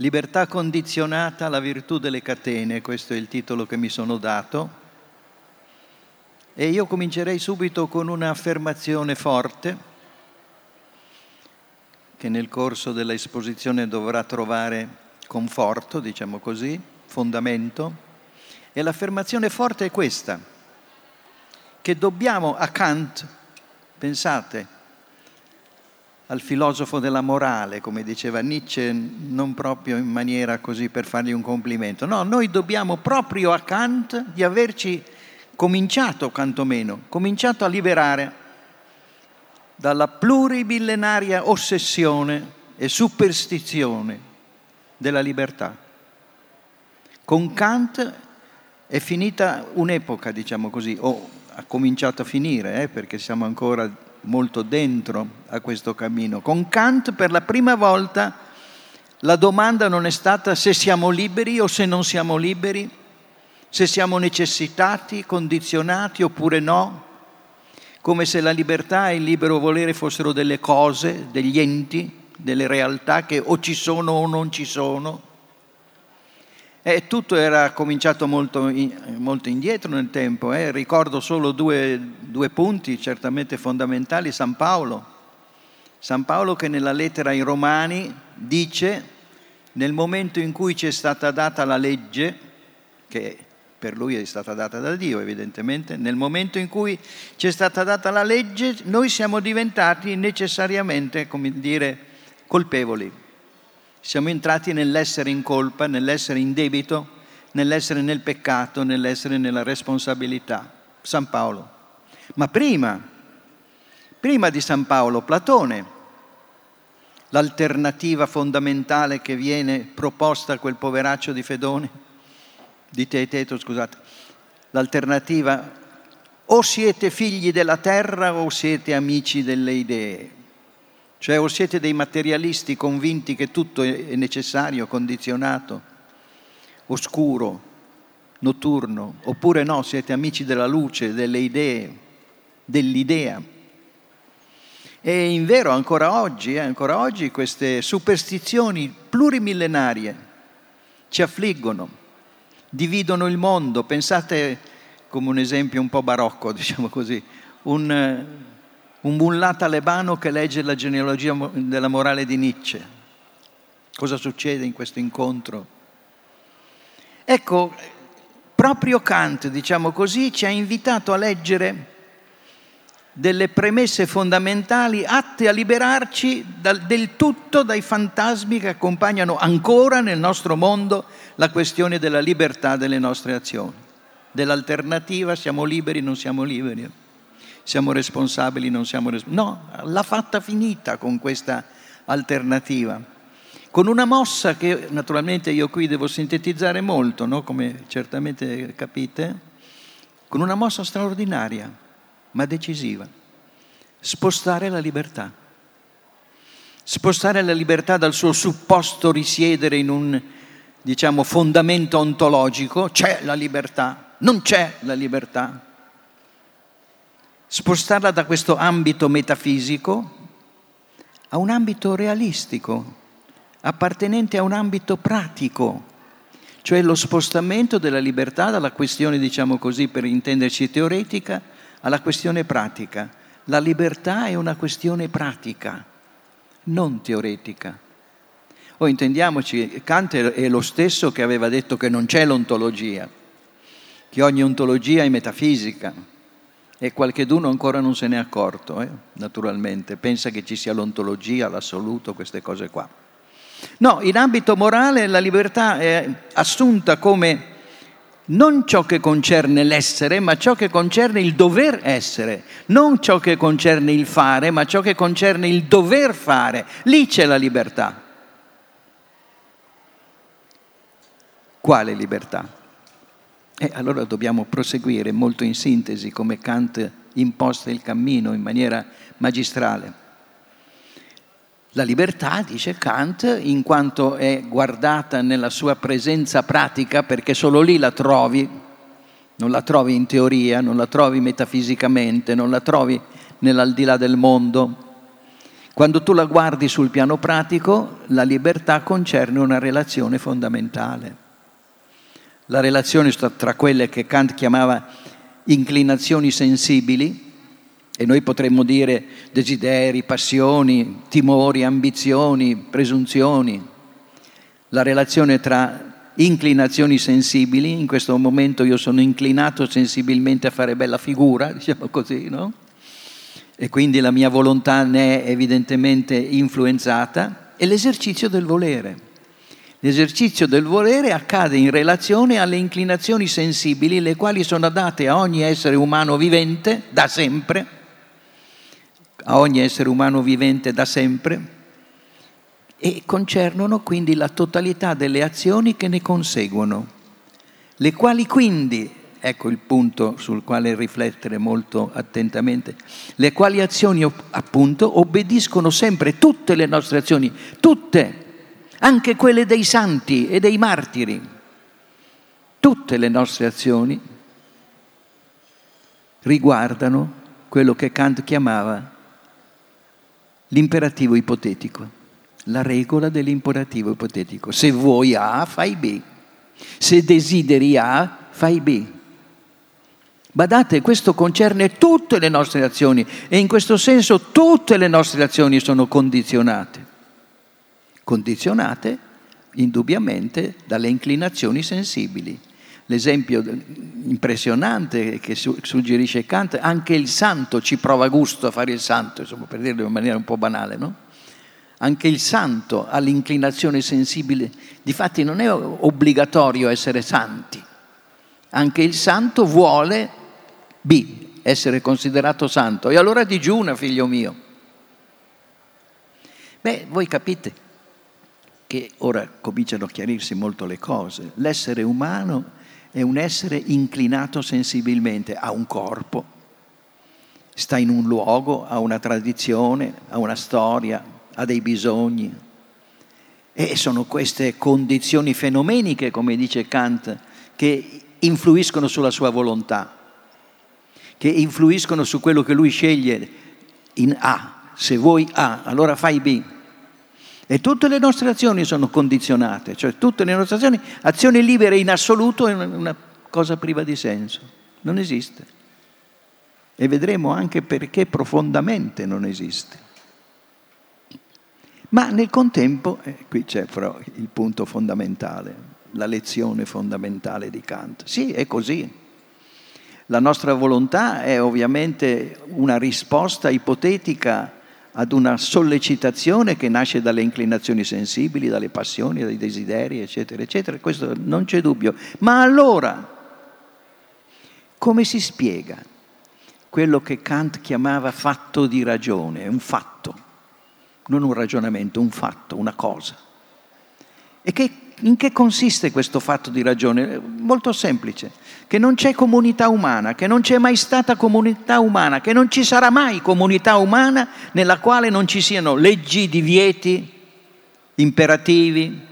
Libertà condizionata alla virtù delle catene, questo è il titolo che mi sono dato. E io comincerei subito con un'affermazione forte che nel corso dell'esposizione dovrà trovare conforto, diciamo così, fondamento. E l'affermazione forte è questa, che dobbiamo a Kant, pensate, al filosofo della morale, come diceva Nietzsche, non proprio in maniera così per fargli un complimento. No, noi dobbiamo proprio a Kant di averci cominciato, quantomeno, cominciato a liberare dalla plurimillenaria ossessione e superstizione della libertà. Con Kant è finita un'epoca, diciamo così, o ha cominciato a finire, eh, perché siamo ancora molto dentro a questo cammino. Con Kant per la prima volta la domanda non è stata se siamo liberi o se non siamo liberi, se siamo necessitati, condizionati oppure no, come se la libertà e il libero volere fossero delle cose, degli enti, delle realtà che o ci sono o non ci sono. E tutto era cominciato molto, molto indietro nel tempo, eh. ricordo solo due, due punti certamente fondamentali. San Paolo, San Paolo che nella lettera ai Romani dice, nel momento in cui ci è stata data la legge, che per lui è stata data da Dio evidentemente, nel momento in cui ci è stata data la legge, noi siamo diventati necessariamente, come dire, colpevoli siamo entrati nell'essere in colpa, nell'essere in debito, nell'essere nel peccato, nell'essere nella responsabilità. San Paolo. Ma prima, prima di San Paolo, Platone, l'alternativa fondamentale che viene proposta a quel poveraccio di Fedone, di Teeteto, scusate, l'alternativa o siete figli della terra o siete amici delle idee. Cioè o siete dei materialisti convinti che tutto è necessario, condizionato, oscuro, notturno, oppure no, siete amici della luce, delle idee, dell'idea. E in vero ancora oggi, eh, ancora oggi queste superstizioni plurimillenarie ci affliggono, dividono il mondo. Pensate come un esempio un po' barocco, diciamo così, un, un mullah talebano che legge la genealogia della morale di Nietzsche. Cosa succede in questo incontro? Ecco, proprio Kant, diciamo così, ci ha invitato a leggere delle premesse fondamentali atte a liberarci dal, del tutto dai fantasmi che accompagnano ancora nel nostro mondo la questione della libertà delle nostre azioni, dell'alternativa siamo liberi, non siamo liberi siamo responsabili, non siamo responsabili. No, l'ha fatta finita con questa alternativa. Con una mossa che naturalmente io qui devo sintetizzare molto, no? come certamente capite, con una mossa straordinaria, ma decisiva. Spostare la libertà. Spostare la libertà dal suo supposto risiedere in un, diciamo, fondamento ontologico, c'è la libertà, non c'è la libertà, spostarla da questo ambito metafisico a un ambito realistico, appartenente a un ambito pratico, cioè lo spostamento della libertà dalla questione, diciamo così, per intenderci teoretica, alla questione pratica. La libertà è una questione pratica, non teoretica. O intendiamoci, Kant è lo stesso che aveva detto che non c'è l'ontologia, che ogni ontologia è metafisica e qualcheduno ancora non se n'è accorto, eh? naturalmente, pensa che ci sia l'ontologia, l'assoluto, queste cose qua. No, in ambito morale la libertà è assunta come non ciò che concerne l'essere, ma ciò che concerne il dover essere, non ciò che concerne il fare, ma ciò che concerne il dover fare. Lì c'è la libertà. Quale libertà? E allora dobbiamo proseguire molto in sintesi come Kant imposta il cammino in maniera magistrale. La libertà, dice Kant, in quanto è guardata nella sua presenza pratica, perché solo lì la trovi, non la trovi in teoria, non la trovi metafisicamente, non la trovi nell'aldilà del mondo. Quando tu la guardi sul piano pratico, la libertà concerne una relazione fondamentale. La relazione tra quelle che Kant chiamava inclinazioni sensibili, e noi potremmo dire desideri, passioni, timori, ambizioni, presunzioni, la relazione tra inclinazioni sensibili, in questo momento io sono inclinato sensibilmente a fare bella figura, diciamo così, no? e quindi la mia volontà ne è evidentemente influenzata, e l'esercizio del volere. L'esercizio del volere accade in relazione alle inclinazioni sensibili, le quali sono date a ogni essere umano vivente da sempre, a ogni essere umano vivente da sempre, e concernono quindi la totalità delle azioni che ne conseguono, le quali quindi ecco il punto sul quale riflettere molto attentamente, le quali azioni appunto obbediscono sempre, tutte le nostre azioni, tutte, anche quelle dei santi e dei martiri, tutte le nostre azioni riguardano quello che Kant chiamava l'imperativo ipotetico, la regola dell'imperativo ipotetico. Se vuoi A, fai B. Se desideri A, fai B. Badate, questo concerne tutte le nostre azioni e in questo senso tutte le nostre azioni sono condizionate. Condizionate indubbiamente dalle inclinazioni sensibili. L'esempio impressionante che suggerisce Kant, anche il santo ci prova gusto a fare il santo, insomma, per dirlo in maniera un po' banale, no? Anche il santo ha l'inclinazione sensibile, difatti non è obbligatorio essere santi, anche il santo vuole B, essere considerato santo. E allora digiuna, figlio mio. Beh, voi capite che ora cominciano a chiarirsi molto le cose. L'essere umano è un essere inclinato sensibilmente a un corpo, sta in un luogo, ha una tradizione, ha una storia, ha dei bisogni. E sono queste condizioni fenomeniche, come dice Kant, che influiscono sulla sua volontà che influiscono su quello che lui sceglie in A. Se vuoi A, allora fai B. E tutte le nostre azioni sono condizionate, cioè tutte le nostre azioni, azioni libere in assoluto è una cosa priva di senso, non esiste. E vedremo anche perché profondamente non esiste. Ma nel contempo, eh, qui c'è però il punto fondamentale, la lezione fondamentale di Kant. Sì, è così. La nostra volontà è ovviamente una risposta ipotetica ad una sollecitazione che nasce dalle inclinazioni sensibili, dalle passioni, dai desideri, eccetera, eccetera. Questo non c'è dubbio. Ma allora, come si spiega quello che Kant chiamava fatto di ragione? un fatto, non un ragionamento, un fatto, una cosa. E che, in che consiste questo fatto di ragione? Molto semplice che non c'è comunità umana, che non c'è mai stata comunità umana, che non ci sarà mai comunità umana nella quale non ci siano leggi, divieti, imperativi.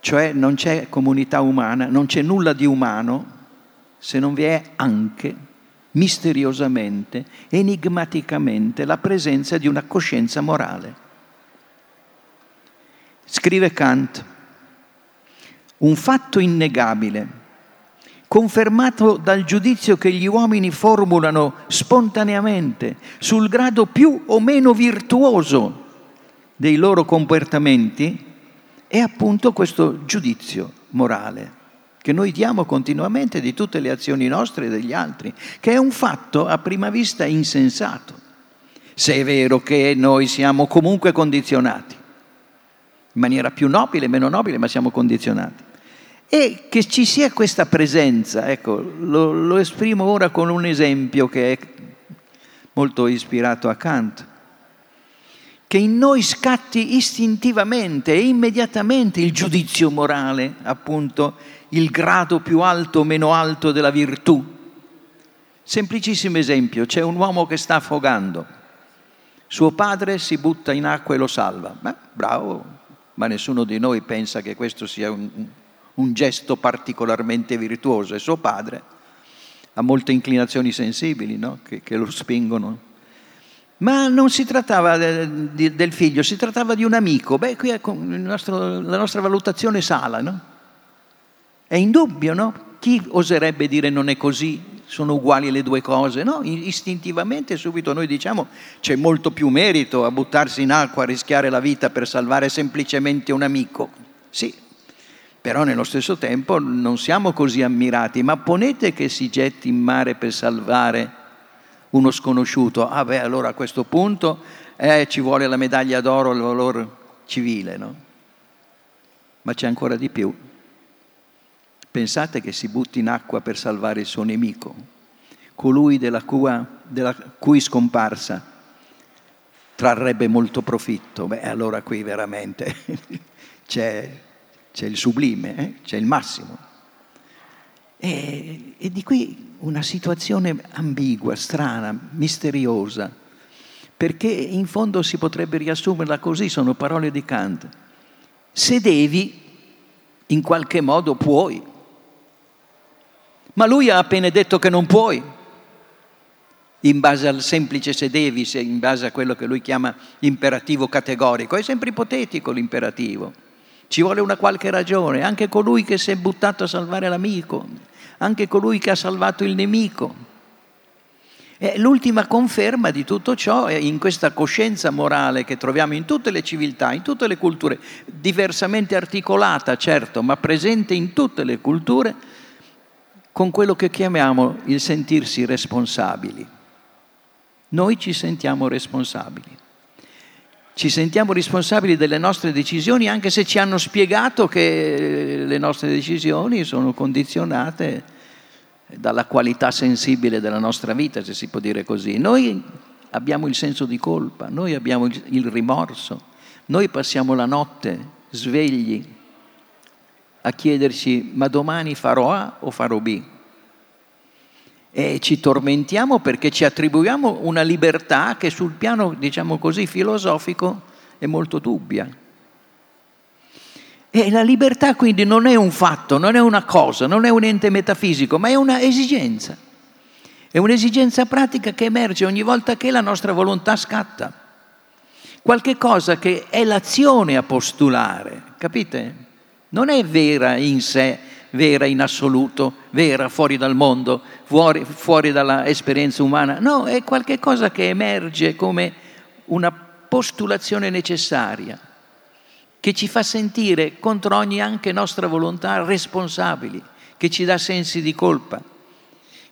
Cioè non c'è comunità umana, non c'è nulla di umano se non vi è anche misteriosamente, enigmaticamente la presenza di una coscienza morale. Scrive Kant, un fatto innegabile, confermato dal giudizio che gli uomini formulano spontaneamente sul grado più o meno virtuoso dei loro comportamenti, è appunto questo giudizio morale che noi diamo continuamente di tutte le azioni nostre e degli altri, che è un fatto a prima vista insensato, se è vero che noi siamo comunque condizionati, in maniera più nobile, meno nobile, ma siamo condizionati. E che ci sia questa presenza, ecco, lo, lo esprimo ora con un esempio che è molto ispirato a Kant, che in noi scatti istintivamente e immediatamente il giudizio morale, appunto, il grado più alto o meno alto della virtù. Semplicissimo esempio, c'è un uomo che sta affogando, suo padre si butta in acqua e lo salva. Beh, bravo, ma nessuno di noi pensa che questo sia un, un gesto particolarmente virtuoso e suo padre ha molte inclinazioni sensibili no? che, che lo spingono. Ma non si trattava del figlio, si trattava di un amico. Beh, qui nostro, la nostra valutazione sala, no? È indubbio, no? Chi oserebbe dire non è così? Sono uguali le due cose? No, istintivamente subito noi diciamo c'è molto più merito a buttarsi in acqua, a rischiare la vita per salvare semplicemente un amico. Sì, però nello stesso tempo non siamo così ammirati, ma ponete che si getti in mare per salvare uno sconosciuto, ah beh allora a questo punto eh, ci vuole la medaglia d'oro al valore civile, no? Ma c'è ancora di più. Pensate che si butti in acqua per salvare il suo nemico, colui della, cua, della cui scomparsa trarrebbe molto profitto. Beh, allora qui veramente c'è, c'è, il sublime, eh? c'è il massimo. E, e di qui una situazione ambigua, strana, misteriosa, perché in fondo si potrebbe riassumerla così, sono parole di Kant. Se devi, in qualche modo puoi. Ma lui ha appena detto che non puoi, in base al semplice se devi, in base a quello che lui chiama imperativo categorico. È sempre ipotetico l'imperativo. Ci vuole una qualche ragione, anche colui che si è buttato a salvare l'amico, anche colui che ha salvato il nemico. E l'ultima conferma di tutto ciò è in questa coscienza morale che troviamo in tutte le civiltà, in tutte le culture, diversamente articolata, certo, ma presente in tutte le culture, con quello che chiamiamo il sentirsi responsabili. Noi ci sentiamo responsabili ci sentiamo responsabili delle nostre decisioni anche se ci hanno spiegato che le nostre decisioni sono condizionate dalla qualità sensibile della nostra vita, se si può dire così. Noi abbiamo il senso di colpa, noi abbiamo il rimorso, noi passiamo la notte svegli a chiederci ma domani farò A o farò B? e ci tormentiamo perché ci attribuiamo una libertà che sul piano, diciamo così, filosofico è molto dubbia. E la libertà quindi non è un fatto, non è una cosa, non è un ente metafisico, ma è una esigenza. È un'esigenza pratica che emerge ogni volta che la nostra volontà scatta. Qualche cosa che è l'azione a postulare, capite? Non è vera in sé, vera in assoluto, vera fuori dal mondo, fuori, fuori dall'esperienza umana. No, è qualcosa che emerge come una postulazione necessaria, che ci fa sentire contro ogni anche nostra volontà responsabili, che ci dà sensi di colpa,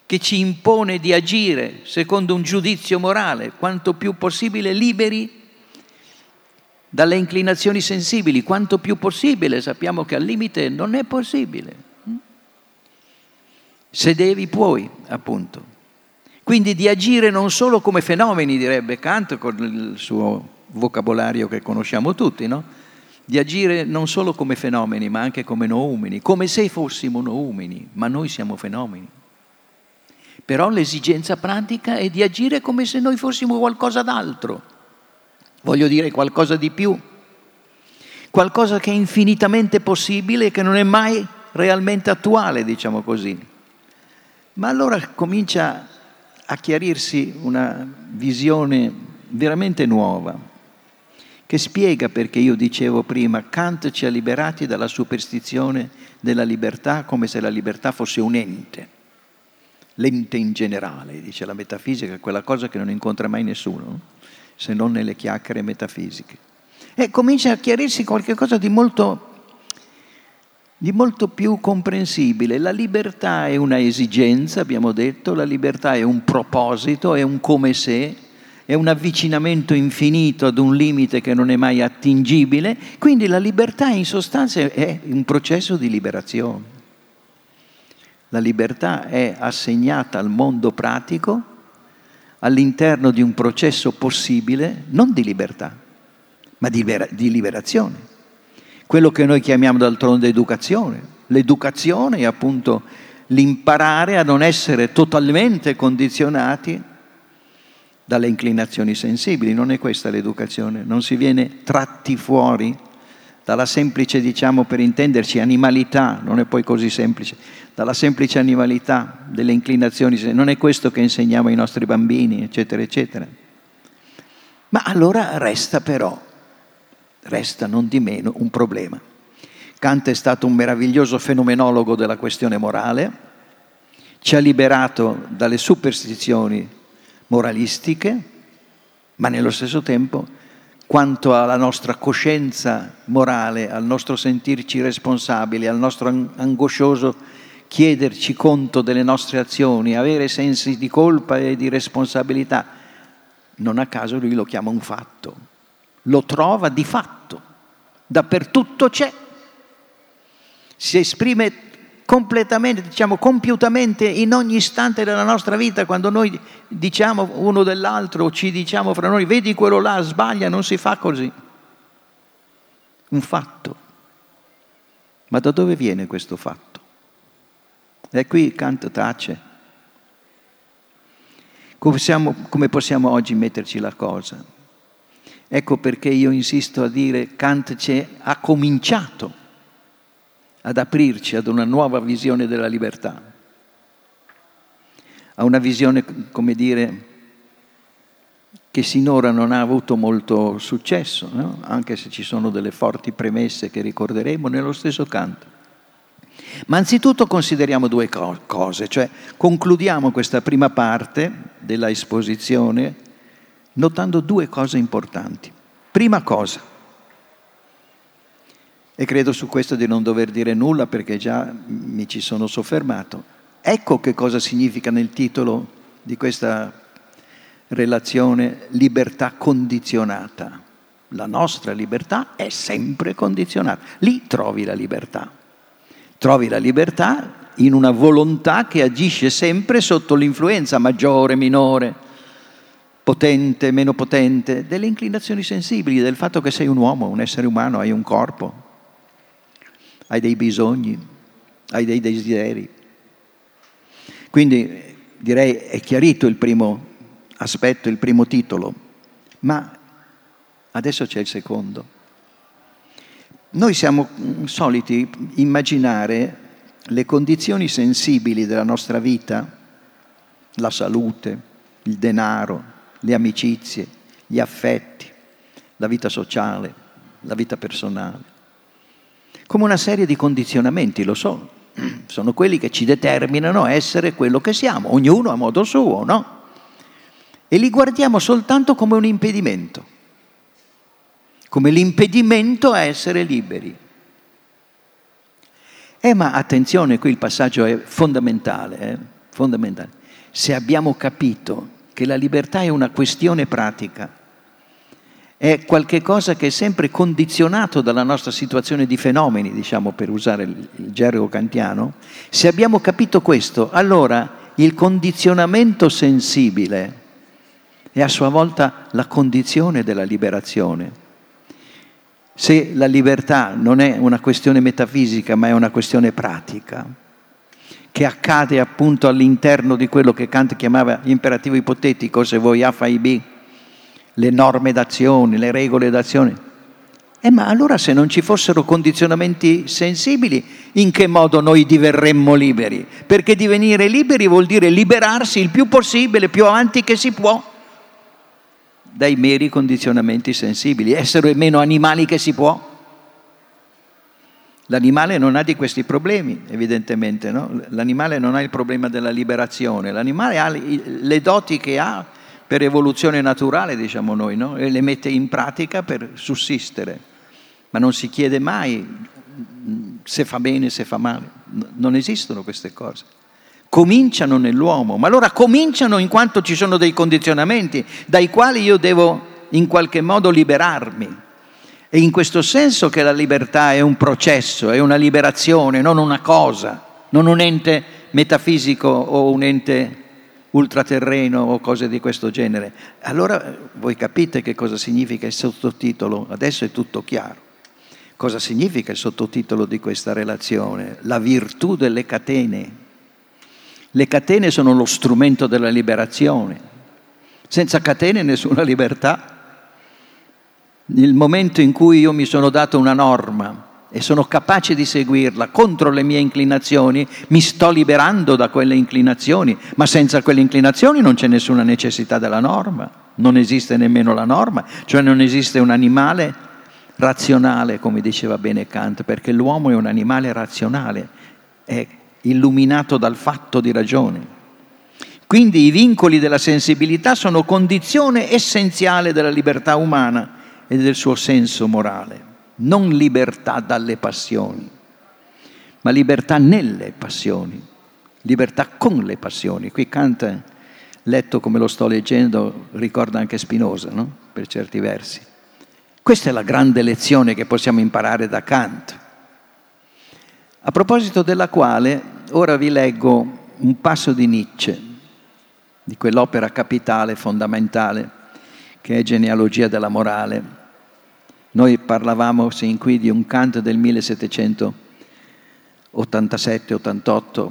che ci impone di agire secondo un giudizio morale, quanto più possibile liberi dalle inclinazioni sensibili, quanto più possibile, sappiamo che al limite non è possibile. Se devi, puoi, appunto. Quindi di agire non solo come fenomeni, direbbe Kant, con il suo vocabolario che conosciamo tutti, no? Di agire non solo come fenomeni, ma anche come noumeni, come se fossimo noumeni, ma noi siamo fenomeni. Però l'esigenza pratica è di agire come se noi fossimo qualcosa d'altro, voglio dire qualcosa di più, qualcosa che è infinitamente possibile e che non è mai realmente attuale, diciamo così. Ma allora comincia a chiarirsi una visione veramente nuova, che spiega perché io dicevo prima, Kant ci ha liberati dalla superstizione della libertà come se la libertà fosse un ente, l'ente in generale, dice la metafisica, quella cosa che non incontra mai nessuno, se non nelle chiacchiere metafisiche. E comincia a chiarirsi qualcosa di molto di molto più comprensibile. La libertà è una esigenza, abbiamo detto, la libertà è un proposito, è un come se, è un avvicinamento infinito ad un limite che non è mai attingibile, quindi la libertà in sostanza è un processo di liberazione. La libertà è assegnata al mondo pratico all'interno di un processo possibile, non di libertà, ma di, libera- di liberazione quello che noi chiamiamo d'altronde educazione. L'educazione è appunto l'imparare a non essere totalmente condizionati dalle inclinazioni sensibili. Non è questa l'educazione, non si viene tratti fuori dalla semplice, diciamo per intenderci, animalità, non è poi così semplice, dalla semplice animalità delle inclinazioni, non è questo che insegniamo ai nostri bambini, eccetera, eccetera. Ma allora resta però, resta non di meno un problema. Kant è stato un meraviglioso fenomenologo della questione morale, ci ha liberato dalle superstizioni moralistiche, ma nello stesso tempo, quanto alla nostra coscienza morale, al nostro sentirci responsabili, al nostro angoscioso chiederci conto delle nostre azioni, avere sensi di colpa e di responsabilità, non a caso lui lo chiama un fatto, lo trova di fatto, dappertutto c'è, si esprime completamente, diciamo compiutamente in ogni istante della nostra vita, quando noi diciamo uno dell'altro, ci diciamo fra noi, vedi quello là, sbaglia, non si fa così. Un fatto. Ma da dove viene questo fatto? E qui Kant tace. Come possiamo, come possiamo oggi metterci la cosa? Ecco perché io insisto a dire Kant ha cominciato ad aprirci ad una nuova visione della libertà, a una visione, come dire, che sinora non ha avuto molto successo, no? anche se ci sono delle forti premesse che ricorderemo nello stesso canto. Ma anzitutto consideriamo due cose, cioè concludiamo questa prima parte della esposizione notando due cose importanti. Prima cosa, e credo su questo di non dover dire nulla perché già mi ci sono soffermato. Ecco che cosa significa nel titolo di questa relazione libertà condizionata. La nostra libertà è sempre condizionata. Lì trovi la libertà. Trovi la libertà in una volontà che agisce sempre sotto l'influenza maggiore, minore, potente, meno potente, delle inclinazioni sensibili, del fatto che sei un uomo, un essere umano, hai un corpo, hai dei bisogni, hai dei desideri. Quindi direi è chiarito il primo aspetto, il primo titolo, ma adesso c'è il secondo. Noi siamo soliti immaginare le condizioni sensibili della nostra vita, la salute, il denaro, le amicizie, gli affetti, la vita sociale, la vita personale come una serie di condizionamenti, lo so, sono quelli che ci determinano a essere quello che siamo, ognuno a modo suo, no? E li guardiamo soltanto come un impedimento, come l'impedimento a essere liberi. Eh, ma attenzione, qui il passaggio è fondamentale, eh? fondamentale. Se abbiamo capito che la libertà è una questione pratica, è qualcosa che è sempre condizionato dalla nostra situazione di fenomeni, diciamo per usare il, il gergo kantiano, se abbiamo capito questo, allora il condizionamento sensibile è a sua volta la condizione della liberazione. Se la libertà non è una questione metafisica, ma è una questione pratica, che accade appunto all'interno di quello che Kant chiamava imperativo ipotetico, se vuoi A fai B, le norme d'azione, le regole d'azione. Eh, ma allora se non ci fossero condizionamenti sensibili, in che modo noi diverremmo liberi? Perché divenire liberi vuol dire liberarsi il più possibile, più avanti che si può, dai meri condizionamenti sensibili, essere meno animali che si può. L'animale non ha di questi problemi, evidentemente, no? L'animale non ha il problema della liberazione, l'animale ha le doti che ha per evoluzione naturale, diciamo noi, no? e le mette in pratica per sussistere, ma non si chiede mai se fa bene, se fa male, non esistono queste cose. Cominciano nell'uomo, ma allora cominciano in quanto ci sono dei condizionamenti dai quali io devo in qualche modo liberarmi. E in questo senso che la libertà è un processo, è una liberazione, non una cosa, non un ente metafisico o un ente ultraterreno o cose di questo genere. Allora voi capite che cosa significa il sottotitolo, adesso è tutto chiaro. Cosa significa il sottotitolo di questa relazione? La virtù delle catene. Le catene sono lo strumento della liberazione. Senza catene nessuna libertà. Nel momento in cui io mi sono dato una norma, e sono capace di seguirla contro le mie inclinazioni, mi sto liberando da quelle inclinazioni, ma senza quelle inclinazioni non c'è nessuna necessità della norma. non esiste nemmeno la norma, cioè non esiste un animale razionale, come diceva bene Kant, perché l'uomo è un animale razionale, è illuminato dal fatto di ragione. Quindi i vincoli della sensibilità sono condizione essenziale della libertà umana e del suo senso morale, non libertà dalle passioni, ma libertà nelle passioni, libertà con le passioni. Qui Kant, letto come lo sto leggendo, ricorda anche Spinoza, no? per certi versi. Questa è la grande lezione che possiamo imparare da Kant, a proposito della quale ora vi leggo un passo di Nietzsche, di quell'opera capitale, fondamentale, che è Genealogia della morale. Noi parlavamo sin qui di un Kant del 1787-88,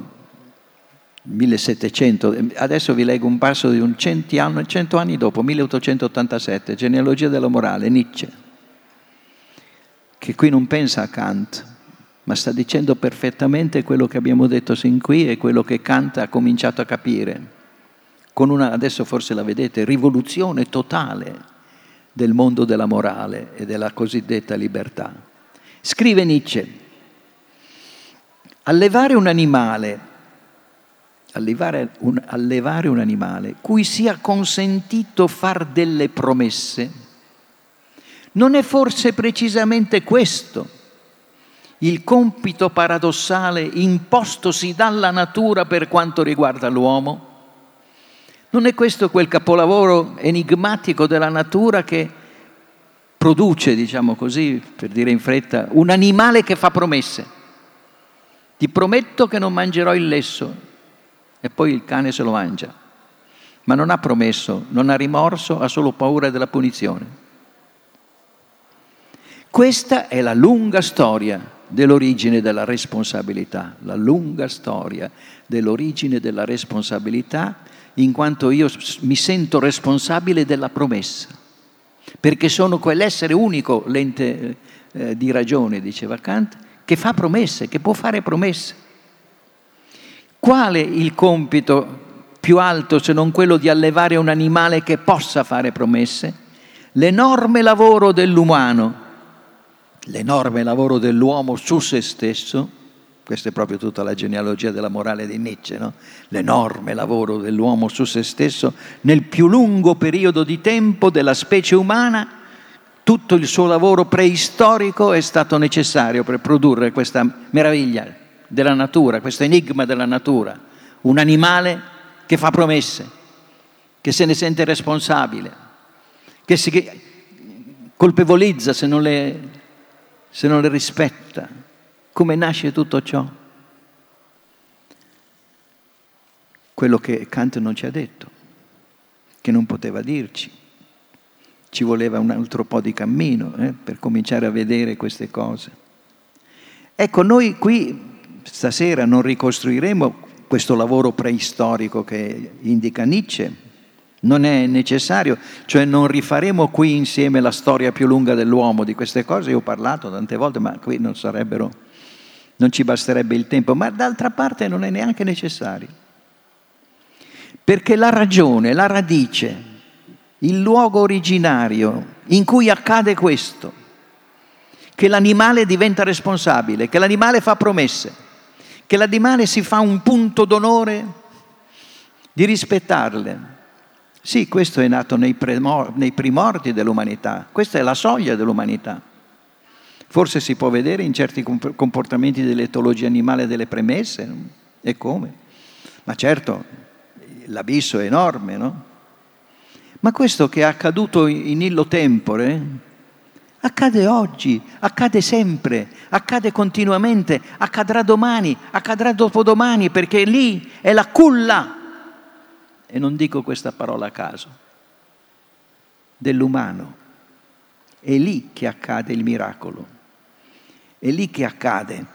1700, adesso vi leggo un passo di un cento cento anni dopo, 1887, Genealogia della morale, Nietzsche. Che qui non pensa a Kant, ma sta dicendo perfettamente quello che abbiamo detto sin qui e quello che Kant ha cominciato a capire, con una, adesso forse la vedete, rivoluzione totale del mondo della morale e della cosiddetta libertà. Scrive Nietzsche, allevare un animale, allevare un, allevare un animale cui sia consentito far delle promesse, non è forse precisamente questo il compito paradossale impostosi dalla natura per quanto riguarda l'uomo? Non è questo quel capolavoro enigmatico della natura che produce, diciamo così, per dire in fretta, un animale che fa promesse? Ti prometto che non mangerò il lesso e poi il cane se lo mangia. Ma non ha promesso, non ha rimorso, ha solo paura della punizione. Questa è la lunga storia dell'origine della responsabilità, la lunga storia dell'origine della responsabilità, in quanto io mi sento responsabile della promessa, perché sono quell'essere unico, l'ente eh, di ragione, diceva Kant, che fa promesse, che può fare promesse. Quale il compito più alto se non quello di allevare un animale che possa fare promesse? L'enorme lavoro dell'umano l'enorme lavoro dell'uomo su se stesso, questa è proprio tutta la genealogia della morale di Nietzsche, no? l'enorme lavoro dell'uomo su se stesso nel più lungo periodo di tempo della specie umana, tutto il suo lavoro preistorico è stato necessario per produrre questa meraviglia della natura, questo enigma della natura, un animale che fa promesse, che se ne sente responsabile, che si colpevolizza se non le se non le rispetta, come nasce tutto ciò? Quello che Kant non ci ha detto, che non poteva dirci. Ci voleva un altro po' di cammino eh, per cominciare a vedere queste cose. Ecco, noi qui stasera non ricostruiremo questo lavoro preistorico che indica Nietzsche, non è necessario, cioè non rifaremo qui insieme la storia più lunga dell'uomo, di queste cose io ho parlato tante volte, ma qui non sarebbero, non ci basterebbe il tempo, ma d'altra parte non è neanche necessario. Perché la ragione, la radice, il luogo originario in cui accade questo, che l'animale diventa responsabile, che l'animale fa promesse, che l'animale si fa un punto d'onore di rispettarle, sì, questo è nato nei, premor- nei primordi dell'umanità, questa è la soglia dell'umanità. Forse si può vedere in certi comportamenti dell'etologia animale delle premesse, e come? Ma certo, l'abisso è enorme, no? Ma questo che è accaduto in illo tempore, accade oggi, accade sempre, accade continuamente, accadrà domani, accadrà dopodomani, perché lì è la culla e non dico questa parola a caso, dell'umano. È lì che accade il miracolo, è lì che accade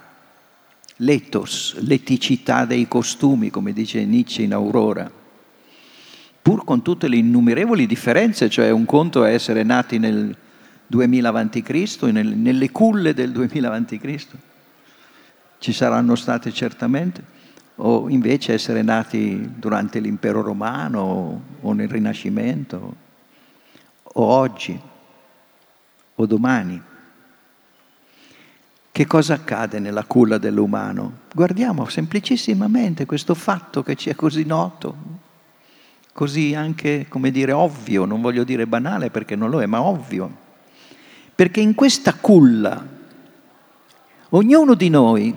l'ethos, l'eticità dei costumi, come dice Nietzsche in Aurora, pur con tutte le innumerevoli differenze, cioè un conto è essere nati nel 2000 a.C., nelle culle del 2000 a.C., ci saranno state certamente, o invece essere nati durante l'impero romano o nel Rinascimento. o oggi o domani. Che cosa accade nella culla dell'umano? Guardiamo semplicissimamente questo fatto che ci è così noto, così anche, come dire, ovvio, non voglio dire banale perché non lo è, ma ovvio. Perché in questa culla ognuno di noi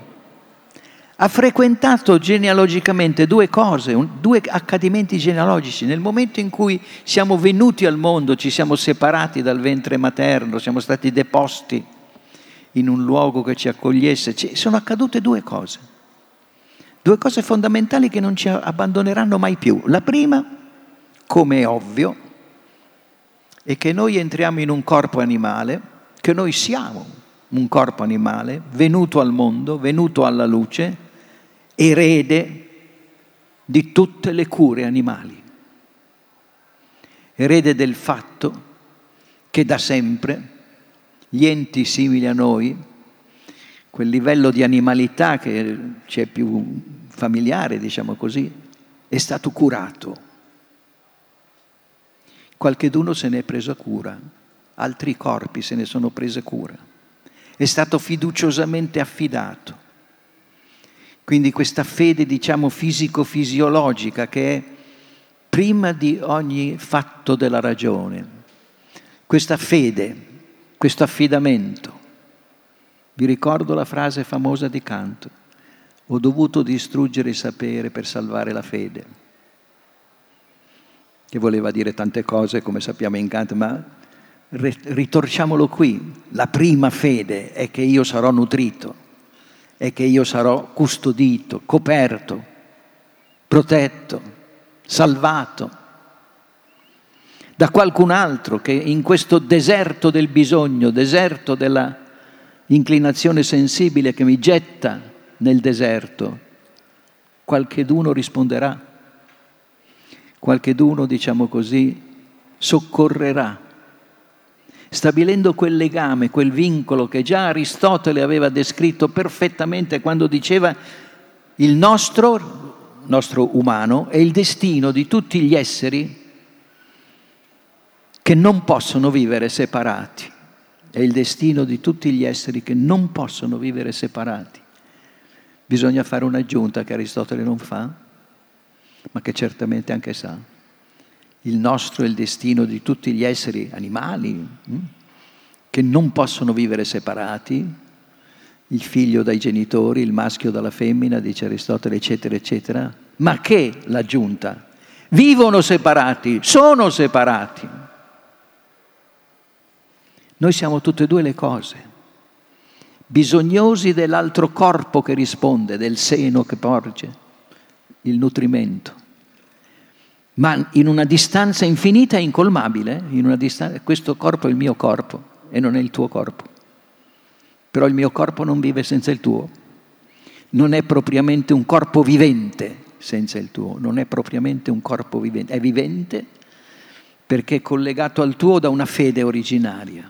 ha frequentato genealogicamente due cose, due accadimenti genealogici. Nel momento in cui siamo venuti al mondo, ci siamo separati dal ventre materno, siamo stati deposti in un luogo che ci accogliesse, ci sono accadute due cose. Due cose fondamentali che non ci abbandoneranno mai più. La prima, come è ovvio, è che noi entriamo in un corpo animale, che noi siamo un corpo animale, venuto al mondo, venuto alla luce, erede di tutte le cure animali, erede del fatto che da sempre gli enti simili a noi, quel livello di animalità che ci è più familiare, diciamo così, è stato curato. Qualcheduno se ne è preso cura, altri corpi se ne sono prese cura. È stato fiduciosamente affidato. Quindi questa fede, diciamo, fisico-fisiologica che è prima di ogni fatto della ragione. Questa fede, questo affidamento. Vi ricordo la frase famosa di Kant. Ho dovuto distruggere il sapere per salvare la fede. Che voleva dire tante cose, come sappiamo in Kant, ma ritorciamolo qui. La prima fede è che io sarò nutrito è che io sarò custodito, coperto, protetto, salvato da qualcun altro che in questo deserto del bisogno, deserto della inclinazione sensibile che mi getta nel deserto, qualcheduno risponderà, qualcheduno, diciamo così, soccorrerà stabilendo quel legame, quel vincolo che già Aristotele aveva descritto perfettamente quando diceva il nostro, nostro umano, è il destino di tutti gli esseri che non possono vivere separati. È il destino di tutti gli esseri che non possono vivere separati. Bisogna fare un'aggiunta che Aristotele non fa, ma che certamente anche sa il nostro è il destino di tutti gli esseri animali hm, che non possono vivere separati, il figlio dai genitori, il maschio dalla femmina, dice Aristotele, eccetera, eccetera, ma che, l'aggiunta, vivono separati, sono separati. Noi siamo tutte e due le cose, bisognosi dell'altro corpo che risponde, del seno che porge, il nutrimento ma in una distanza infinita e incolmabile, in distanza, questo corpo è il mio corpo e non è il tuo corpo. Però il mio corpo non vive senza il tuo. Non è propriamente un corpo vivente senza il tuo, non è propriamente un corpo vivente, è vivente perché è collegato al tuo da una fede originaria,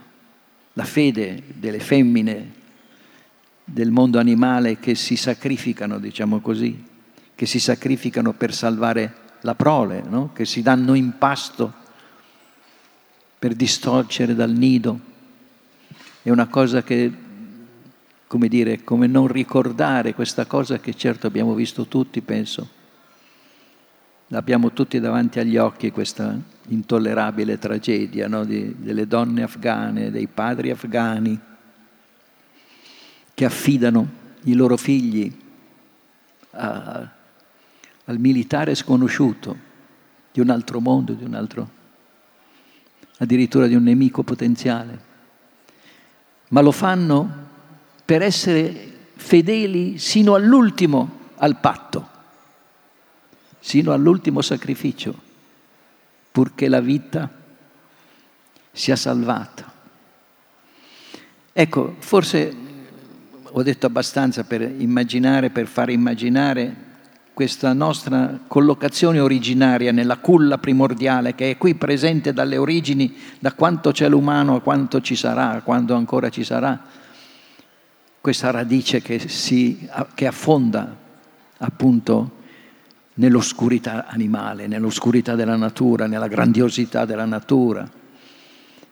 la fede delle femmine del mondo animale che si sacrificano, diciamo così, che si sacrificano per salvare la prole, no? che si danno in pasto per distorcere dal nido. È una cosa che, come dire, come non ricordare questa cosa che certo abbiamo visto tutti, penso. L'abbiamo tutti davanti agli occhi questa intollerabile tragedia no? Di, delle donne afghane, dei padri afghani che affidano i loro figli a, al militare sconosciuto di un altro mondo, di un altro, addirittura di un nemico potenziale. Ma lo fanno per essere fedeli sino all'ultimo al patto, sino all'ultimo sacrificio, purché la vita sia salvata. Ecco, forse ho detto abbastanza per immaginare, per far immaginare questa nostra collocazione originaria nella culla primordiale che è qui presente dalle origini, da quanto c'è l'umano a quanto ci sarà, quando ancora ci sarà, questa radice che, si, che affonda appunto nell'oscurità animale, nell'oscurità della natura, nella grandiosità della natura,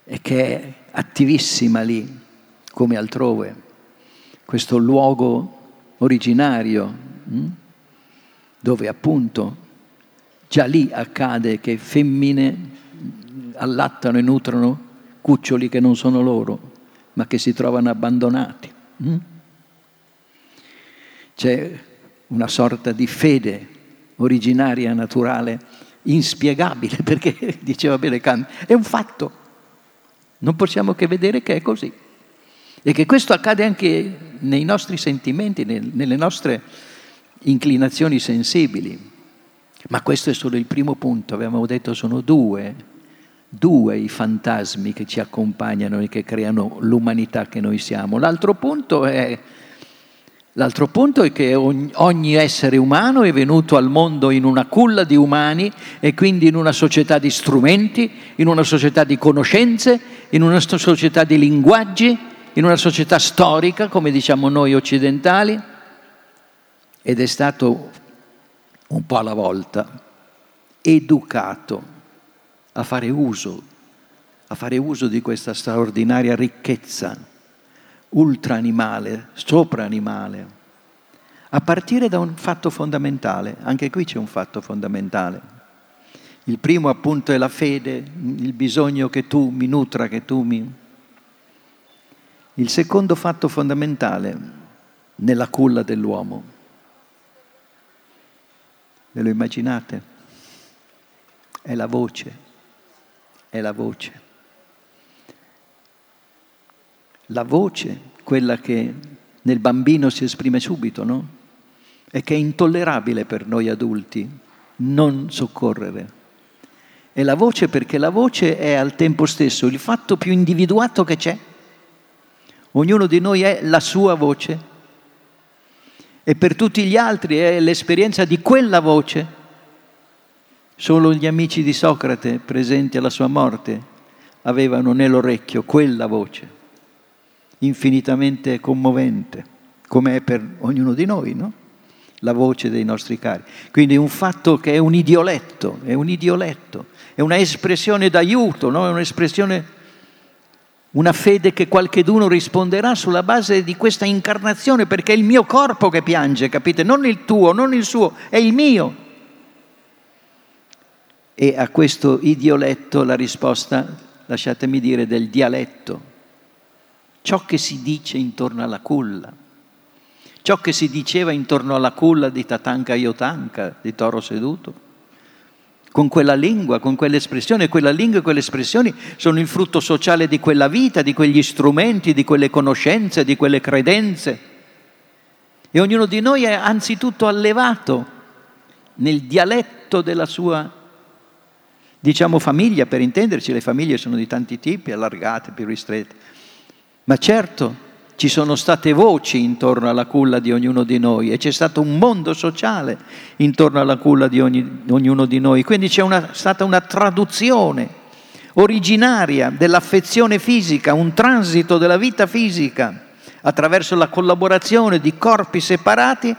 e che è attivissima lì, come altrove, questo luogo originario, hm? Dove appunto già lì accade che femmine allattano e nutrono cuccioli che non sono loro, ma che si trovano abbandonati. Hm? C'è una sorta di fede originaria, naturale, inspiegabile, perché diceva bene Kant, è un fatto. Non possiamo che vedere che è così. E che questo accade anche nei nostri sentimenti, nelle nostre inclinazioni sensibili. Ma questo è solo il primo punto, abbiamo detto sono due, due i fantasmi che ci accompagnano e che creano l'umanità che noi siamo. L'altro punto è L'altro punto è che ogni essere umano è venuto al mondo in una culla di umani e quindi in una società di strumenti, in una società di conoscenze, in una società di linguaggi, in una società storica, come diciamo noi occidentali, ed è stato un po' alla volta educato a fare uso, a fare uso di questa straordinaria ricchezza ultraanimale, sopranimale, a partire da un fatto fondamentale, anche qui c'è un fatto fondamentale. Il primo appunto è la fede, il bisogno che tu mi nutra, che tu mi... Il secondo fatto fondamentale nella culla dell'uomo. Ve lo immaginate? È la voce, è la voce la voce, quella che nel bambino si esprime subito, no? E che è intollerabile per noi adulti non soccorrere. È la voce perché la voce è al tempo stesso il fatto più individuato che c'è. Ognuno di noi è la sua voce e per tutti gli altri è l'esperienza di quella voce. Solo gli amici di Socrate presenti alla sua morte avevano nell'orecchio quella voce infinitamente commovente, come è per ognuno di noi, no? la voce dei nostri cari. Quindi un fatto che è un idioletto, è un idioletto, è una espressione d'aiuto, no? è un'espressione, una fede che qualcheduno risponderà sulla base di questa incarnazione, perché è il mio corpo che piange, capite? Non il tuo, non il suo, è il mio. E a questo idioletto la risposta, lasciatemi dire, del dialetto ciò che si dice intorno alla culla, ciò che si diceva intorno alla culla di Tatanka Yotanka, di Toro Seduto. Con quella lingua, con quell'espressione, quella lingua e quelle espressioni sono il frutto sociale di quella vita, di quegli strumenti, di quelle conoscenze, di quelle credenze. E ognuno di noi è anzitutto allevato nel dialetto della sua, diciamo, famiglia, per intenderci, le famiglie sono di tanti tipi, allargate, più ristrette ma certo ci sono state voci intorno alla culla di ognuno di noi e c'è stato un mondo sociale intorno alla culla di ogni, ognuno di noi. Quindi c'è una, stata una traduzione originaria dell'affezione fisica, un transito della vita fisica attraverso la collaborazione di corpi separati,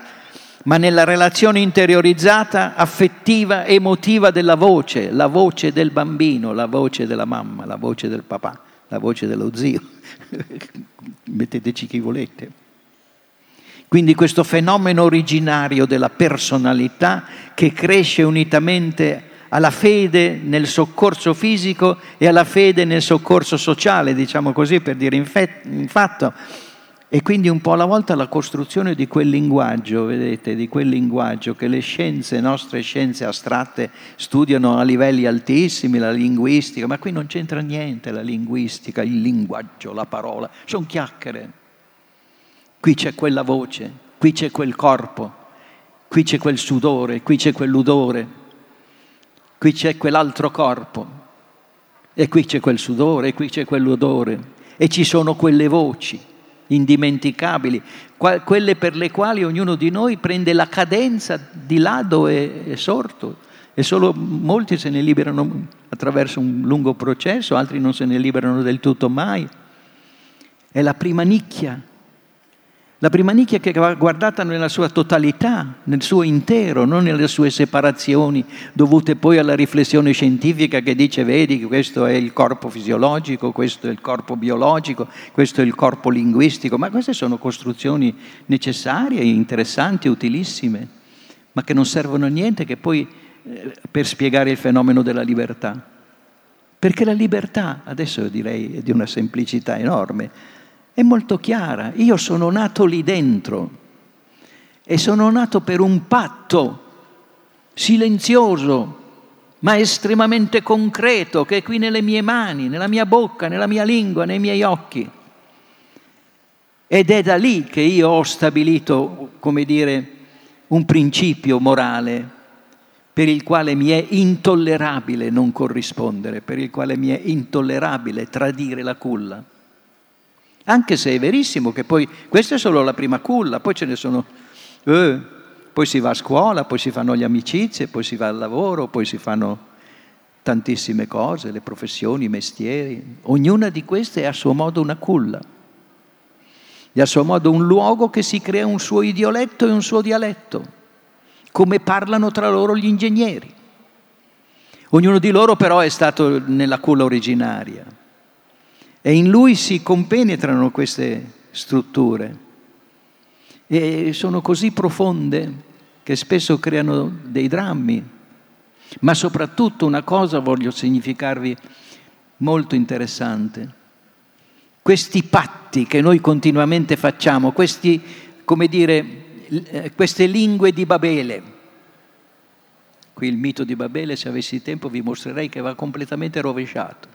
ma nella relazione interiorizzata, affettiva, emotiva della voce, la voce del bambino, la voce della mamma, la voce del papà, la voce dello zio. metteteci chi volete. Quindi questo fenomeno originario della personalità che cresce unitamente alla fede nel soccorso fisico e alla fede nel soccorso sociale, diciamo così per dire in, fatto, e quindi un po' alla volta la costruzione di quel linguaggio, vedete, di quel linguaggio che le scienze, nostre scienze astratte, studiano a livelli altissimi, la linguistica, ma qui non c'entra niente la linguistica, il linguaggio, la parola, sono chiacchiere. Qui c'è quella voce, qui c'è quel corpo, qui c'è quel sudore, qui c'è quell'udore, qui c'è quell'altro corpo, e qui c'è quel sudore, e qui c'è quell'odore, e ci sono quelle voci indimenticabili, quelle per le quali ognuno di noi prende la cadenza di là dove è sorto e solo molti se ne liberano attraverso un lungo processo, altri non se ne liberano del tutto mai. È la prima nicchia, La prima nicchia che va guardata nella sua totalità, nel suo intero, non nelle sue separazioni dovute poi alla riflessione scientifica che dice vedi questo è il corpo fisiologico, questo è il corpo biologico, questo è il corpo linguistico, ma queste sono costruzioni necessarie, interessanti, utilissime, ma che non servono a niente che poi eh, per spiegare il fenomeno della libertà. Perché la libertà, adesso direi, è di una semplicità enorme, è molto chiara. Io sono nato lì dentro e sono nato per un patto silenzioso, ma estremamente concreto, che è qui nelle mie mani, nella mia bocca, nella mia lingua, nei miei occhi. Ed è da lì che io ho stabilito, come dire, un principio morale per il quale mi è intollerabile non corrispondere, per il quale mi è intollerabile tradire la culla. Anche se è verissimo che poi questa è solo la prima culla, poi ce ne sono... Eh, poi si va a scuola, poi si fanno le amicizie, poi si va al lavoro, poi si fanno tantissime cose, le professioni, i mestieri. Ognuna di queste è a suo modo una culla. E a suo modo un luogo che si crea un suo idioletto e un suo dialetto, come parlano tra loro gli ingegneri. Ognuno di loro però è stato nella culla originaria. E in lui si compenetrano queste strutture e sono così profonde che spesso creano dei drammi. Ma soprattutto una cosa voglio significarvi molto interessante. Questi patti che noi continuamente facciamo, questi, come dire, eh, queste lingue di Babele. Qui il mito di Babele, se avessi tempo, vi mostrerei che va completamente rovesciato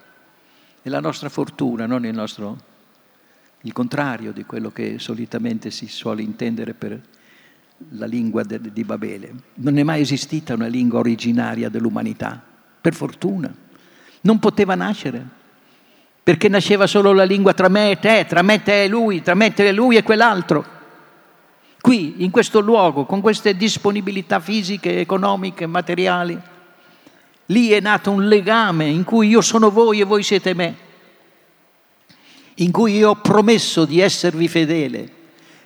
è la nostra fortuna, non il nostro, il contrario di quello che solitamente si suole intendere per la lingua de, di Babele. Non è mai esistita una lingua originaria dell'umanità, per fortuna. Non poteva nascere, perché nasceva solo la lingua tra me e te, tra me e te e lui, tra me e te e lui e quell'altro. Qui, in questo luogo, con queste disponibilità fisiche, economiche, materiali, Lì è nato un legame in cui io sono voi e voi siete me, in cui io ho promesso di esservi fedele,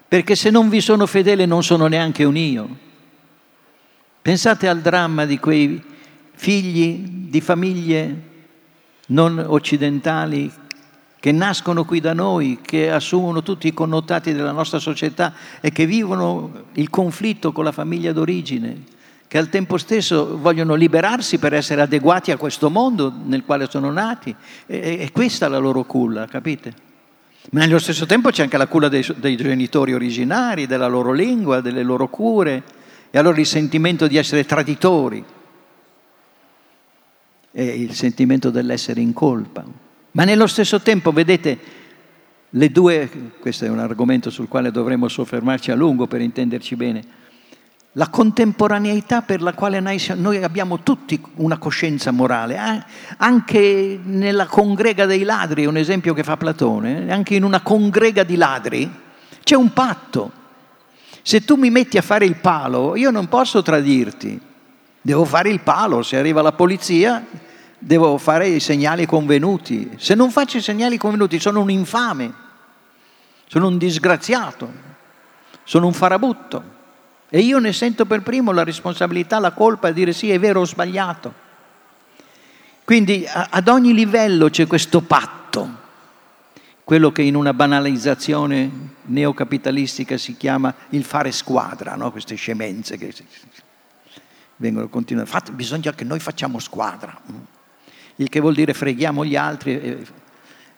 perché se non vi sono fedele non sono neanche un io. Pensate al dramma di quei figli di famiglie non occidentali che nascono qui da noi, che assumono tutti i connotati della nostra società e che vivono il conflitto con la famiglia d'origine che al tempo stesso vogliono liberarsi per essere adeguati a questo mondo nel quale sono nati. E, e questa è la loro culla, capite? Ma nello stesso tempo c'è anche la culla dei, dei genitori originari, della loro lingua, delle loro cure, e allora il sentimento di essere traditori e il sentimento dell'essere in colpa. Ma nello stesso tempo, vedete, le due, questo è un argomento sul quale dovremmo soffermarci a lungo per intenderci bene, la contemporaneità per la quale noi abbiamo tutti una coscienza morale, eh? anche nella congrega dei ladri, un esempio che fa Platone, anche in una congrega di ladri c'è un patto. Se tu mi metti a fare il palo, io non posso tradirti, devo fare il palo, se arriva la polizia devo fare i segnali convenuti. Se non faccio i segnali convenuti sono un infame, sono un disgraziato, sono un farabutto. E io ne sento per primo la responsabilità, la colpa di dire sì, è vero, ho sbagliato. Quindi ad ogni livello c'è questo patto, quello che in una banalizzazione neocapitalistica si chiama il fare squadra, no? queste scemenze che vengono continuate. bisogna che noi facciamo squadra, il che vuol dire freghiamo gli altri.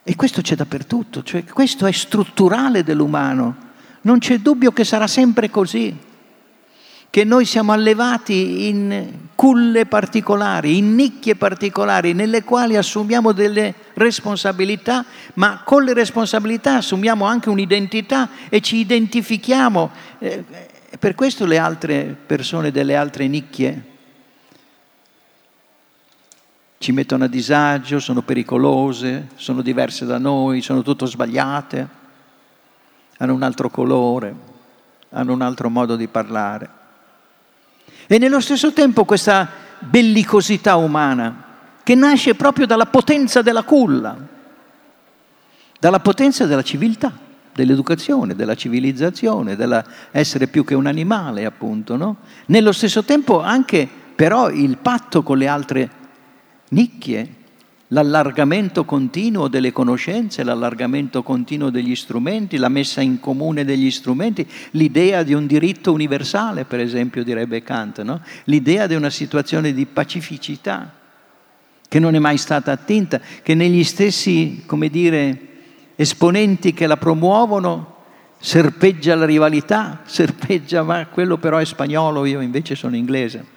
E questo c'è dappertutto, cioè questo è strutturale dell'umano. Non c'è dubbio che sarà sempre così che noi siamo allevati in culle particolari, in nicchie particolari, nelle quali assumiamo delle responsabilità, ma con le responsabilità assumiamo anche un'identità e ci identifichiamo. Eh, per questo le altre persone delle altre nicchie ci mettono a disagio, sono pericolose, sono diverse da noi, sono tutto sbagliate, hanno un altro colore, hanno un altro modo di parlare. E nello stesso tempo questa bellicosità umana che nasce proprio dalla potenza della culla, dalla potenza della civiltà. dell'educazione, della civilizzazione, dell'essere più che un animale, appunto. No? Nello stesso tempo anche però il patto con le altre nicchie, l'allargamento continuo delle conoscenze, l'allargamento continuo degli strumenti, la messa in comune degli strumenti, l'idea di un diritto universale, per esempio, direbbe Kant, no? l'idea di una situazione di pacificità che non è mai stata attinta, che negli stessi, come dire, esponenti che la promuovono serpeggia la rivalità, serpeggia, ma quello però è spagnolo, io invece sono inglese.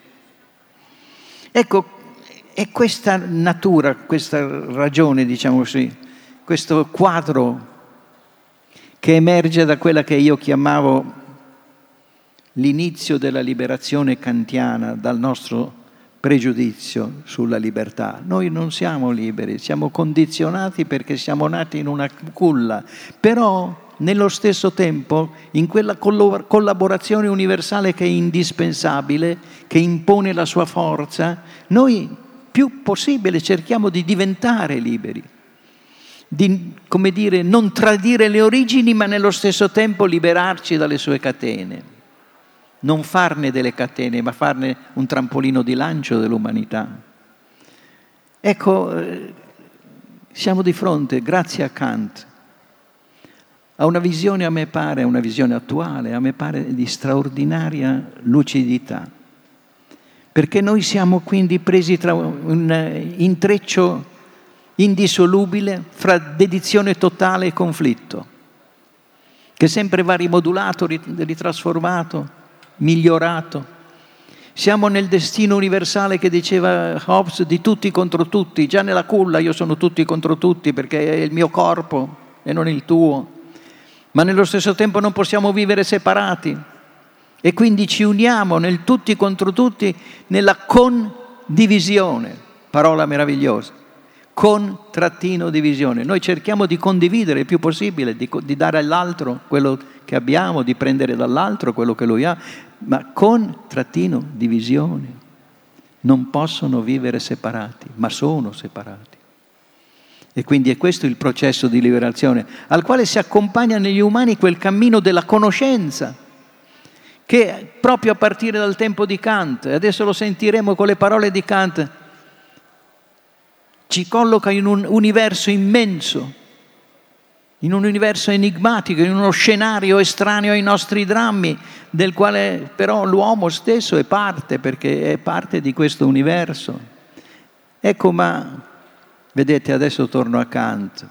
Ecco, è questa natura, questa ragione, diciamo così, questo quadro che emerge da quella che io chiamavo l'inizio della liberazione kantiana dal nostro pregiudizio sulla libertà. Noi non siamo liberi, siamo condizionati perché siamo nati in una culla, però nello stesso tempo in quella collaborazione universale che è indispensabile, che impone la sua forza, noi più possibile cerchiamo di diventare liberi, di, come dire, non tradire le origini ma nello stesso tempo liberarci dalle sue catene, non farne delle catene ma farne un trampolino di lancio dell'umanità. Ecco, eh, siamo di fronte, grazie a Kant, a una visione, a me pare, una visione attuale, a me pare di straordinaria lucidità perché noi siamo quindi presi tra un eh, intreccio indissolubile fra dedizione totale e conflitto, che sempre va rimodulato, ritrasformato, migliorato. Siamo nel destino universale che diceva Hobbes di tutti contro tutti, già nella culla io sono tutti contro tutti perché è il mio corpo e non il tuo, ma nello stesso tempo non possiamo vivere separati e quindi ci uniamo nel tutti contro tutti nella condivisione, parola meravigliosa, con trattino divisione. Noi cerchiamo di condividere il più possibile, di, di dare all'altro quello che abbiamo, di prendere dall'altro quello che lui ha, ma con trattino divisione. Non possono vivere separati, ma sono separati. E quindi è questo il processo di liberazione al quale si accompagna negli umani quel cammino della conoscenza che proprio a partire dal tempo di Kant, e adesso lo sentiremo con le parole di Kant, ci colloca in un universo immenso, in un universo enigmatico, in uno scenario estraneo ai nostri drammi, del quale però l'uomo stesso è parte, perché è parte di questo universo. Ecco, ma vedete, adesso torno a Kant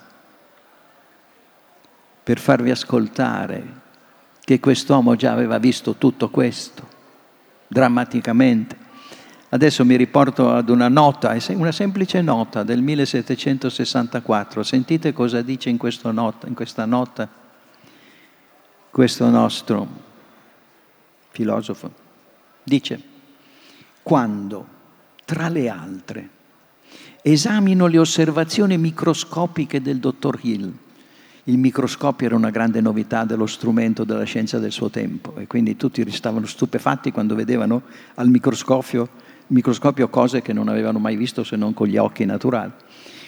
per farvi ascoltare che quest'uomo già aveva visto tutto questo, drammaticamente. Adesso mi riporto ad una nota, una semplice nota del 1764. Sentite cosa dice in, nota, in questa nota questo nostro filosofo. Dice, quando, tra le altre, esamino le osservazioni microscopiche del dottor Hill, il microscopio era una grande novità dello strumento della scienza del suo tempo e quindi tutti restavano stupefatti quando vedevano al microscopio, microscopio cose che non avevano mai visto se non con gli occhi naturali.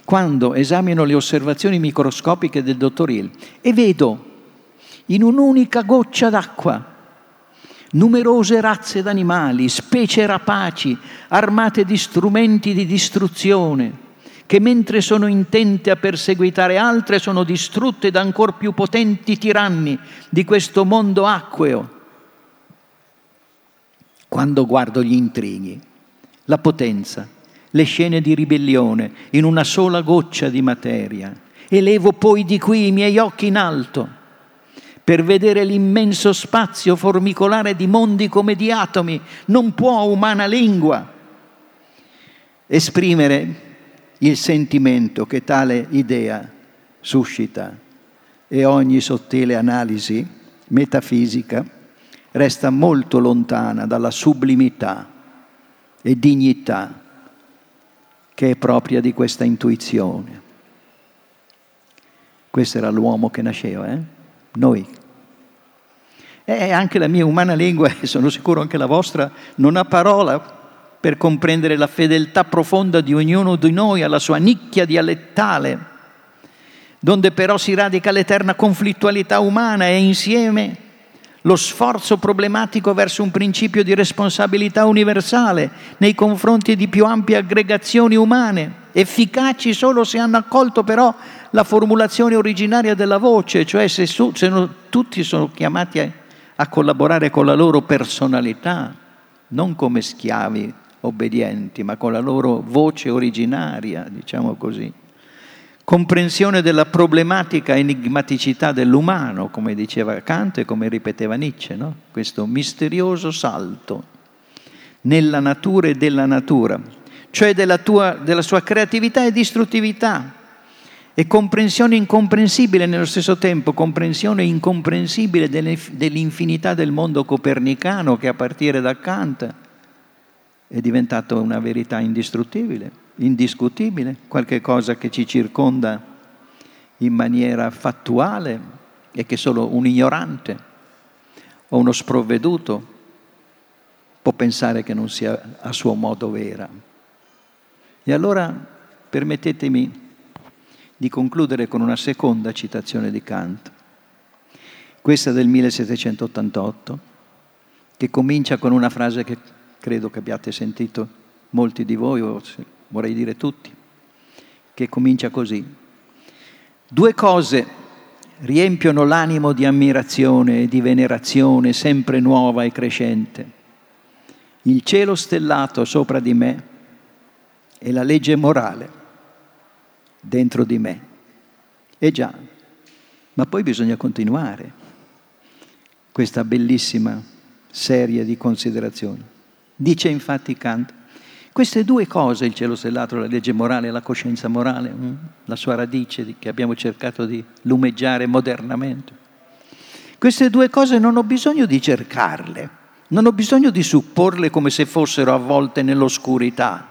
Quando esamino le osservazioni microscopiche del dottor Hill e vedo in un'unica goccia d'acqua numerose razze d'animali, specie rapaci, armate di strumenti di distruzione, che mentre sono intente a perseguitare altre sono distrutte da ancor più potenti tiranni di questo mondo acqueo. Quando guardo gli intrighi, la potenza, le scene di ribellione in una sola goccia di materia, elevo poi di qui i miei occhi in alto per vedere l'immenso spazio formicolare di mondi come di atomi, non può umana lingua esprimere il sentimento che tale idea suscita e ogni sottile analisi metafisica resta molto lontana dalla sublimità e dignità che è propria di questa intuizione. Questo era l'uomo che nasceva, eh? noi. E anche la mia umana lingua, e sono sicuro anche la vostra, non ha parola per comprendere la fedeltà profonda di ognuno di noi alla sua nicchia dialettale, donde però si radica l'eterna conflittualità umana e insieme lo sforzo problematico verso un principio di responsabilità universale nei confronti di più ampie aggregazioni umane, efficaci solo se hanno accolto però la formulazione originaria della voce, cioè se, su, se no, tutti sono chiamati a, a collaborare con la loro personalità, non come schiavi obbedienti, ma con la loro voce originaria, diciamo così comprensione della problematica enigmaticità dell'umano, come diceva Kant e come ripeteva Nietzsche, no? questo misterioso salto nella natura e della natura, cioè della, tua, della sua creatività e distruttività, e comprensione incomprensibile nello stesso tempo, comprensione incomprensibile dell'infinità del mondo copernicano che a partire da Kant è diventato una verità indistruttibile indiscutibile, qualche cosa che ci circonda in maniera fattuale e che solo un ignorante o uno sprovveduto può pensare che non sia a suo modo vera. E allora permettetemi di concludere con una seconda citazione di Kant, questa del 1788, che comincia con una frase che credo che abbiate sentito molti di voi, o vorrei dire tutti, che comincia così. Due cose riempiono l'animo di ammirazione e di venerazione sempre nuova e crescente. Il cielo stellato sopra di me e la legge morale dentro di me. E già, ma poi bisogna continuare questa bellissima serie di considerazioni. Dice infatti Kant, queste due cose, il cielo stellato, la legge morale e la coscienza morale, mm, la sua radice che abbiamo cercato di lumeggiare modernamente, queste due cose non ho bisogno di cercarle, non ho bisogno di supporle come se fossero avvolte nell'oscurità.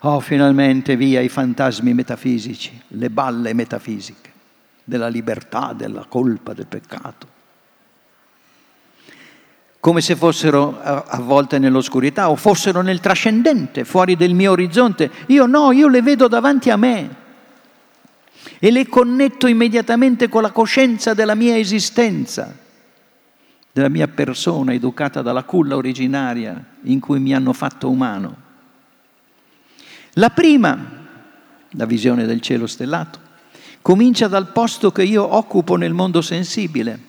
Oh, finalmente via i fantasmi metafisici, le balle metafisiche della libertà, della colpa, del peccato come se fossero avvolte nell'oscurità o fossero nel trascendente, fuori del mio orizzonte. Io no, io le vedo davanti a me e le connetto immediatamente con la coscienza della mia esistenza, della mia persona educata dalla culla originaria in cui mi hanno fatto umano. La prima, la visione del cielo stellato, comincia dal posto che io occupo nel mondo sensibile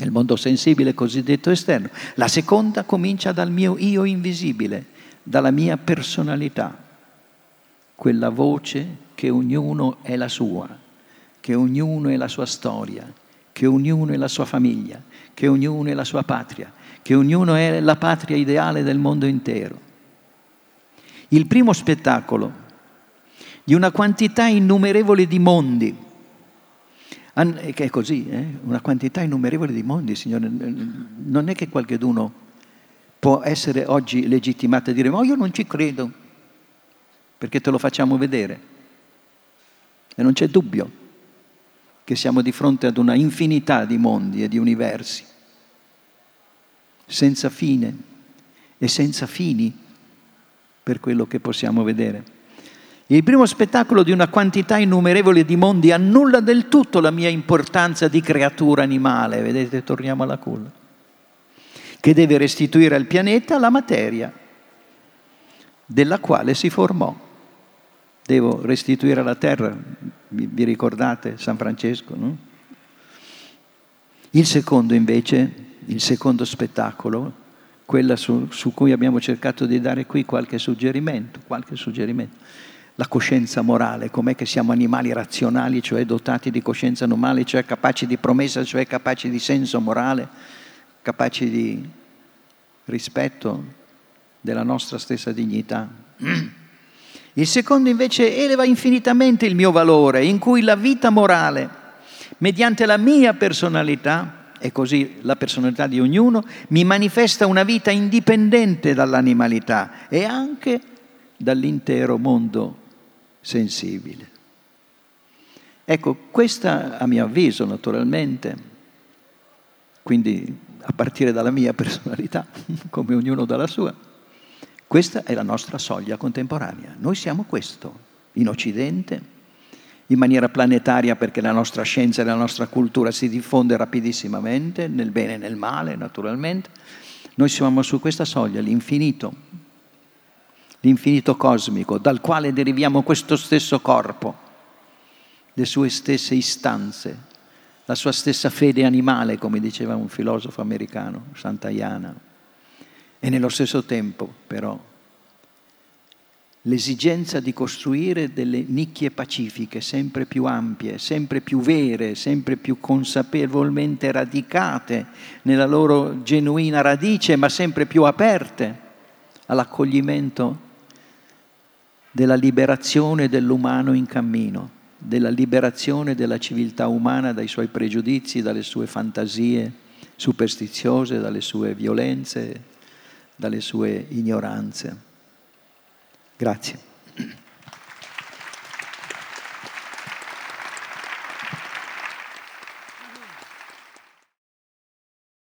nel mondo sensibile cosiddetto esterno. La seconda comincia dal mio io invisibile, dalla mia personalità, quella voce che ognuno è la sua, che ognuno è la sua storia, che ognuno è la sua famiglia, che ognuno è la sua patria, che ognuno è la patria ideale del mondo intero. Il primo spettacolo di una quantità innumerevole di mondi, che è così, eh? una quantità innumerevole di mondi, Signore. Non è che qualcuno può essere oggi legittimato a dire, ma io non ci credo, perché te lo facciamo vedere. E non c'è dubbio che siamo di fronte ad una infinità di mondi e di universi, senza fine e senza fini per quello che possiamo vedere. Il primo spettacolo di una quantità innumerevole di mondi annulla del tutto la mia importanza di creatura animale, vedete, torniamo alla culla, che deve restituire al pianeta la materia della quale si formò. Devo restituire alla terra, vi ricordate San Francesco, no? Il secondo invece, il secondo spettacolo, quella su, su cui abbiamo cercato di dare qui qualche suggerimento, qualche suggerimento la coscienza morale, com'è che siamo animali razionali, cioè dotati di coscienza normale, cioè capaci di promessa, cioè capaci di senso morale, capaci di rispetto della nostra stessa dignità. Il secondo invece eleva infinitamente il mio valore, in cui la vita morale, mediante la mia personalità, e così la personalità di ognuno, mi manifesta una vita indipendente dall'animalità e anche dall'intero mondo sensibile. Ecco, questa a mio avviso naturalmente, quindi a partire dalla mia personalità, come ognuno dalla sua, questa è la nostra soglia contemporanea. Noi siamo questo in Occidente in maniera planetaria perché la nostra scienza e la nostra cultura si diffonde rapidissimamente, nel bene e nel male naturalmente. Noi siamo su questa soglia, l'infinito, l'infinito cosmico, dal quale deriviamo questo stesso corpo, le sue stesse istanze, la sua stessa fede animale, come diceva un filosofo americano, Santayana. E nello stesso tempo, però, l'esigenza di costruire delle nicchie pacifiche sempre più ampie, sempre più vere, sempre più consapevolmente radicate nella loro genuina radice, ma sempre più aperte all'accoglimento della liberazione dell'umano in cammino, della liberazione della civiltà umana dai suoi pregiudizi, dalle sue fantasie superstiziose, dalle sue violenze, dalle sue ignoranze. Grazie.